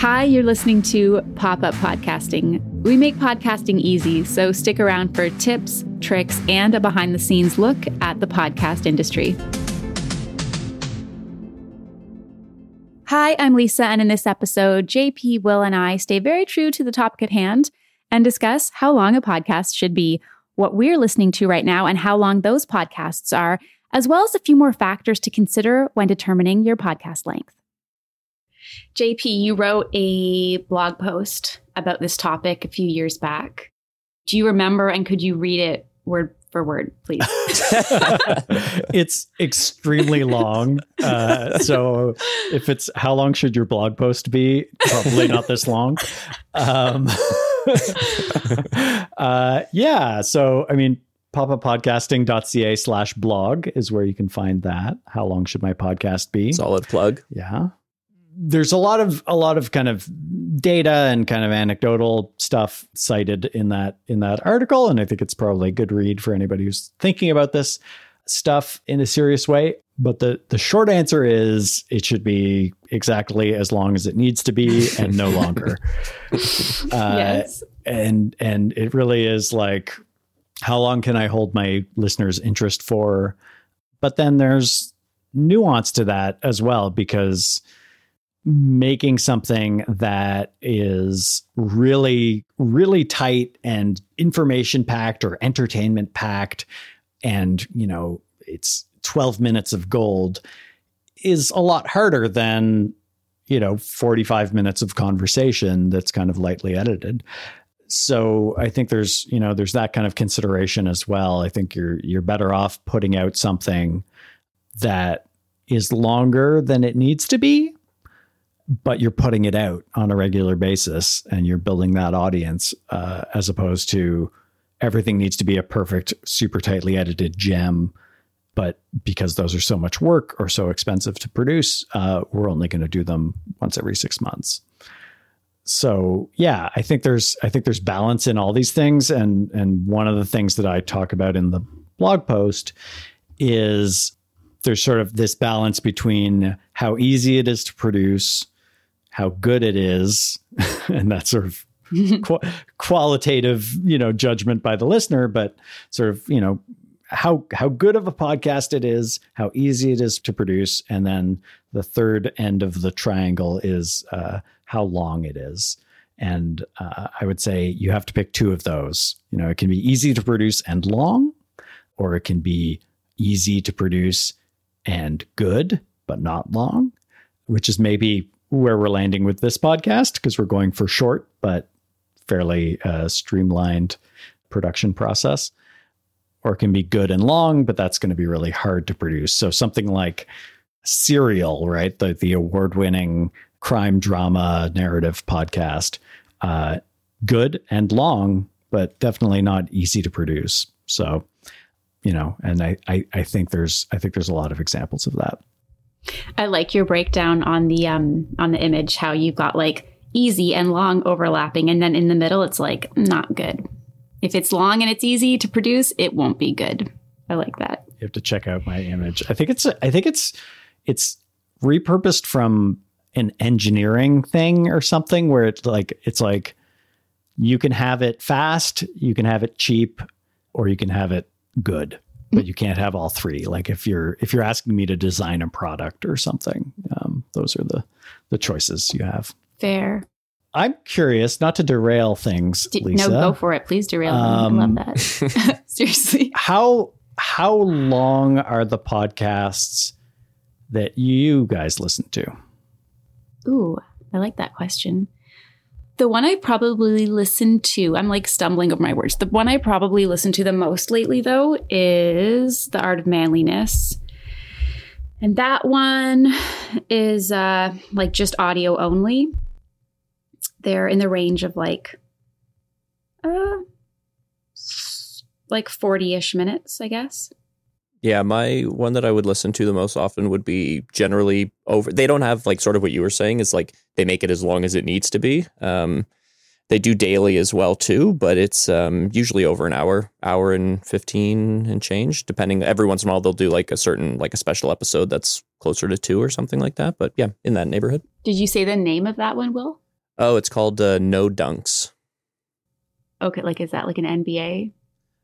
Hi, you're listening to Pop Up Podcasting. We make podcasting easy, so stick around for tips, tricks, and a behind the scenes look at the podcast industry. Hi, I'm Lisa, and in this episode, JP, Will, and I stay very true to the topic at hand and discuss how long a podcast should be, what we're listening to right now, and how long those podcasts are, as well as a few more factors to consider when determining your podcast length. JP, you wrote a blog post about this topic a few years back. Do you remember and could you read it word for word, please? it's extremely long. Uh, so if it's how long should your blog post be? Probably not this long. Um, uh, yeah. So, I mean, popuppodcasting.ca slash blog is where you can find that. How long should my podcast be? Solid plug. Yeah there's a lot of a lot of kind of data and kind of anecdotal stuff cited in that in that article. And i think it's probably a good read for anybody who's thinking about this stuff in a serious way. But the the short answer is it should be exactly as long as it needs to be and no longer. Uh, yes. and and it really is like how long can i hold my listeners interest for? But then there's nuance to that as well because making something that is really, really tight and information packed or entertainment packed, and, you know, it's 12 minutes of gold is a lot harder than, you know, 45 minutes of conversation that's kind of lightly edited. So I think there's, you know, there's that kind of consideration as well. I think you're you're better off putting out something that is longer than it needs to be but you're putting it out on a regular basis and you're building that audience uh, as opposed to everything needs to be a perfect super tightly edited gem but because those are so much work or so expensive to produce uh, we're only going to do them once every six months. So yeah i think there's i think there's balance in all these things. And and one of the things that i talk about in the blog post is there's sort of this balance between how easy it is to produce how good it is, and that sort of qu- qualitative, you know, judgment by the listener, but sort of, you know, how how good of a podcast it is, how easy it is to produce, and then the third end of the triangle is uh, how long it is. And uh, I would say you have to pick two of those. You know, it can be easy to produce and long, or it can be easy to produce and good but not long, which is maybe where we're landing with this podcast because we're going for short but fairly uh, streamlined production process. Or it can be good and long, but that's going to be really hard to produce. So something like Serial, right? The the award winning crime drama narrative podcast. Uh, good and long, but definitely not easy to produce. So, you know, and I, I, I think there's I think there's a lot of examples of that. I like your breakdown on the um on the image how you've got like easy and long overlapping and then in the middle it's like not good. If it's long and it's easy to produce, it won't be good. I like that. You have to check out my image. I think it's I think it's it's repurposed from an engineering thing or something where it's like it's like you can have it fast, you can have it cheap, or you can have it good but you can't have all three. Like if you're if you're asking me to design a product or something, um, those are the the choices you have. Fair. I'm curious, not to derail things, D- Lisa. No, go for it. Please derail um, I love that. Seriously. How how long are the podcasts that you guys listen to? Ooh, I like that question. The one I probably listen to, I'm like stumbling over my words. The one I probably listen to the most lately, though, is The Art of Manliness. And that one is uh, like just audio only. They're in the range of like, uh, like 40 ish minutes, I guess. Yeah, my one that I would listen to the most often would be generally over. They don't have like sort of what you were saying is like they make it as long as it needs to be. Um, they do daily as well too, but it's um, usually over an hour, hour and fifteen and change, depending. Every once in a while, they'll do like a certain like a special episode that's closer to two or something like that. But yeah, in that neighborhood. Did you say the name of that one, Will? Oh, it's called uh, No Dunks. Okay, like is that like an NBA?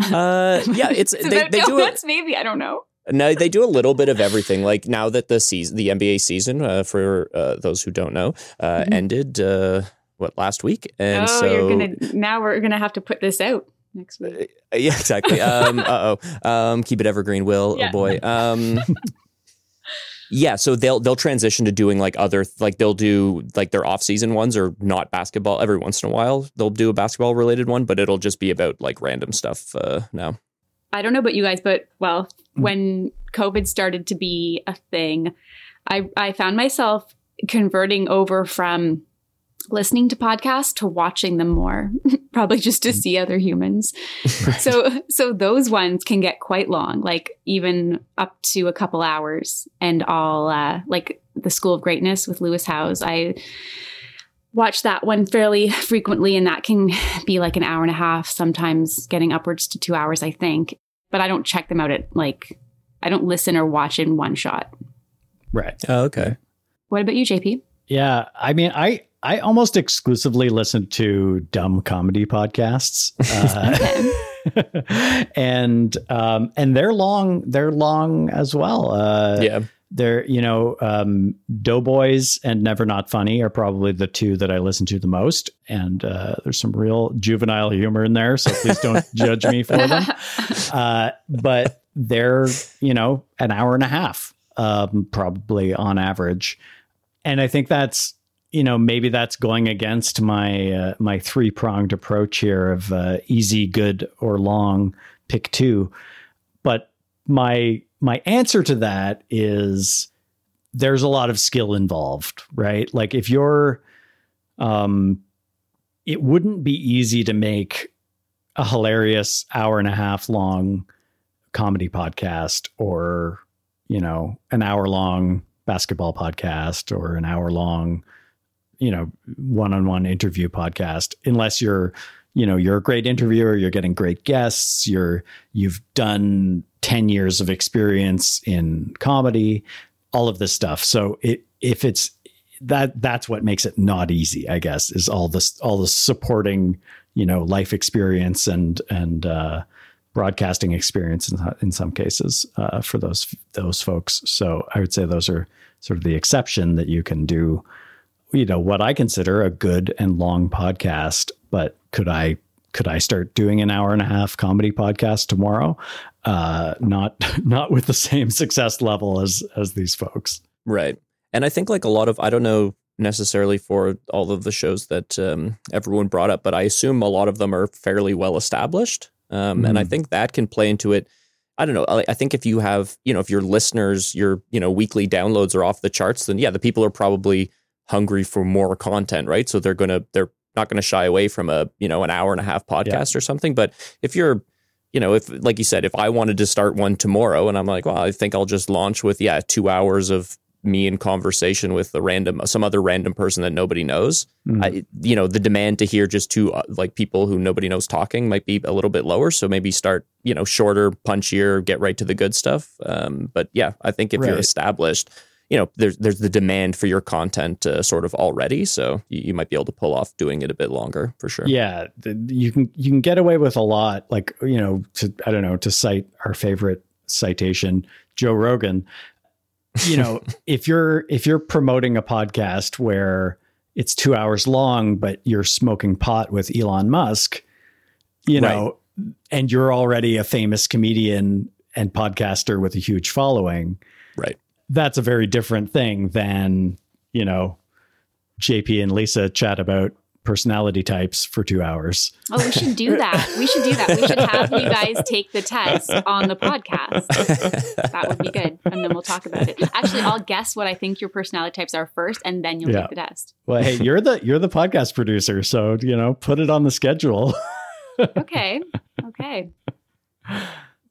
Uh, yeah, it's It's they, they do it. maybe I don't know. No, they do a little bit of everything. Like now that the season, the NBA season, uh, for uh, those who don't know, uh, Mhm. ended uh, what last week, and oh, so you're gonna now we're gonna have to put this out next week. Uh, yeah, exactly. Um, uh oh. Um, keep it evergreen, Will. Yeah. Oh boy. Um, yeah. So they'll they'll transition to doing like other like they'll do like their off season ones or not basketball every once in a while. They'll do a basketball related one, but it'll just be about like random stuff uh, now. I don't know about you guys, but well, Mm. when COVID started to be a thing, I I found myself converting over from listening to podcasts to watching them more, probably just to see other humans. So so those ones can get quite long, like even up to a couple hours. And all uh, like the School of Greatness with Lewis Howes, I watch that one fairly frequently, and that can be like an hour and a half, sometimes getting upwards to two hours, I think. But I don't check them out at like I don't listen or watch in one shot. Right. Oh, okay. What about you, JP? Yeah. I mean, I I almost exclusively listen to dumb comedy podcasts. Uh, and um and they're long they're long as well. Uh yeah. they're you know um doughboys and never not funny are probably the two that i listen to the most and uh there's some real juvenile humor in there so please don't judge me for them uh but they're you know an hour and a half um probably on average and i think that's you know maybe that's going against my uh, my three pronged approach here of uh, easy good or long pick two. But my my answer to that is there's a lot of skill involved right? Like if you're um it wouldn't be easy to make a hilarious hour and a half long comedy podcast or you know an hour long basketball podcast or an hour long you know one-on-one interview podcast unless you're you know you're a great interviewer you're getting great guests you're you've done 10 years of experience in comedy all of this stuff. So it if it's that that's what makes it not easy i guess is all this all the supporting you know life experience and and uh broadcasting experience in, in some cases uh, for those those folks. So i would say those are sort of the exception that you can do you know what I consider a good and long podcast. But could I could I start doing an hour and a half comedy podcast tomorrow? Uh, not not with the same success level as as these folks. Right. And I think like a lot of I don't know necessarily for all of the shows that um, everyone brought up, but I assume a lot of them are fairly well established. Um, And I Mhm. think that can play into it. I don't know. I, I think if you have, you know, if your listeners, your, you know, weekly downloads are off the charts, then yeah, the people are probably hungry for more content, right? So they're gonna they're not gonna shy away from a, you know, an hour and a half podcast or something. But if you're you know, if like you said, if I wanted to start one tomorrow and I'm like, well, I think I'll just launch with yeah, two hours of me in conversation with the random some other random person that nobody knows. Mm. I, you know, the demand to hear just two uh, like people who nobody knows talking might be a little bit lower. So maybe start you know shorter, punchier, get right to the good stuff. Um, but yeah, I think if you're established, you know, there's there's the demand for your content uh, sort of already. So you, you might be able to pull off doing it a bit longer for sure. Yeah, you can you can get away with a lot. Like you know, to I don't know to cite our favorite citation, Joe Rogan. You know, if you're if you're promoting a podcast where it's two hours long, but you're smoking pot with Elon Musk, you know, and you're already a famous comedian and podcaster with a huge following, Right. That's a very different thing than you know JP and Lisa chat about personality types for two hours. Oh, we should do that. We should do that. We should have you guys take the test on the podcast. That would be good. And then we'll talk about it. Actually, I'll guess what I think your personality types are first, and then you'll Yeah. take the test. Well, hey, you're the you're the podcast producer, so you know, put it on the schedule. Okay. Okay.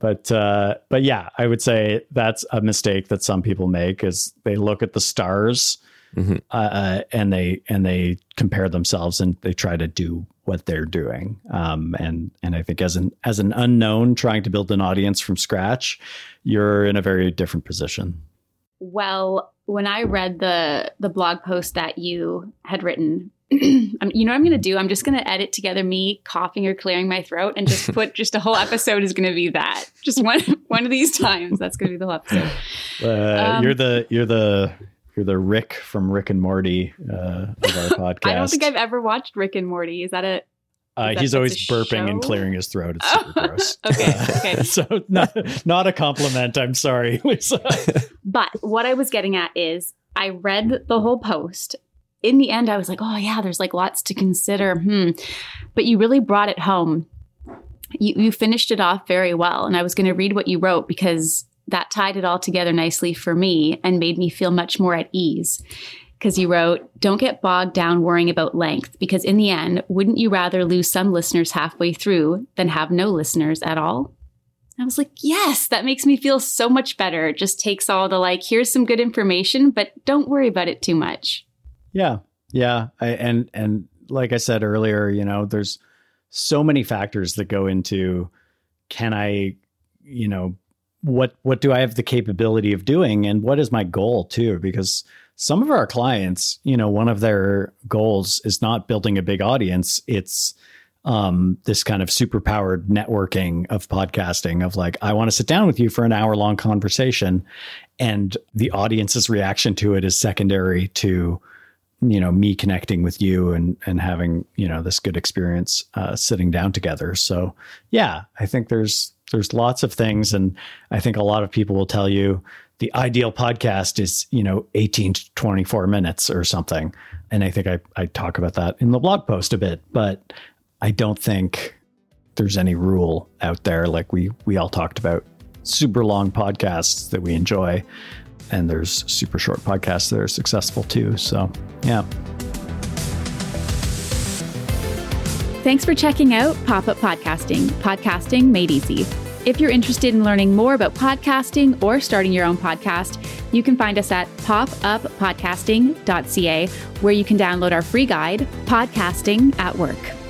But uh but yeah, I would say that's a mistake that some people make is they look at the stars Mhm. uh, uh, and they and they compare themselves and they try to do what they're doing. Um and and I think as an as an unknown trying to build an audience from scratch, you're in a very different position. Well, when I read the the blog post that you had written, I'm, you know what I'm going to do? I'm just going to edit together me coughing or clearing my throat and just put just a whole episode is going to be that. Just one one of these times. That's going to be the whole episode. Uh, um, you're the you're the you're the Rick from Rick and Morty uh, of our podcast. I don't think I've ever watched Rick and Morty. Is that a uh, he's always burping show? and clearing his throat. It's super oh, gross. okay, okay. so not not a compliment. I'm sorry, but what I was getting at is I read the whole post in the end, I was like, oh, yeah, there's like lots to consider. Hmm. But you really brought it home. You, you finished it off very well. And I was going to read what you wrote because that tied it all together nicely for me and made me feel much more at ease. Because you wrote, don't get bogged down worrying about length, because in the end, wouldn't you rather lose some listeners halfway through than have no listeners at all? I was like, yes, that makes me feel so much better. It just takes all the like, here's some good information, but don't worry about it too much. Yeah. Yeah. I, and, and like I said earlier, you know, there's so many factors that go into can I, you know, what, what do I have the capability of doing and what is my goal too? Because some of our clients, you know, one of their goals is not building a big audience. It's, um, this kind of super powered networking of podcasting of like, I want to sit down with you for an hour long conversation. And the audience's reaction to it is secondary to you know me connecting with you and and having you know this good experience uh, sitting down together. So yeah i think there's there's lots of things. And i think a lot of people will tell you the ideal podcast is you know 18 to 24 minutes or something. And i think i, I talk about that in the blog post a bit but i don't think there's any rule out there. Like we we all talked about super long podcasts that we enjoy and there's super short podcasts that are successful too. So, yeah. Thanks for checking out Pop Up Podcasting, podcasting made easy. If you're interested in learning more about podcasting or starting your own podcast, you can find us at popuppodcasting.ca, where you can download our free guide, Podcasting at Work.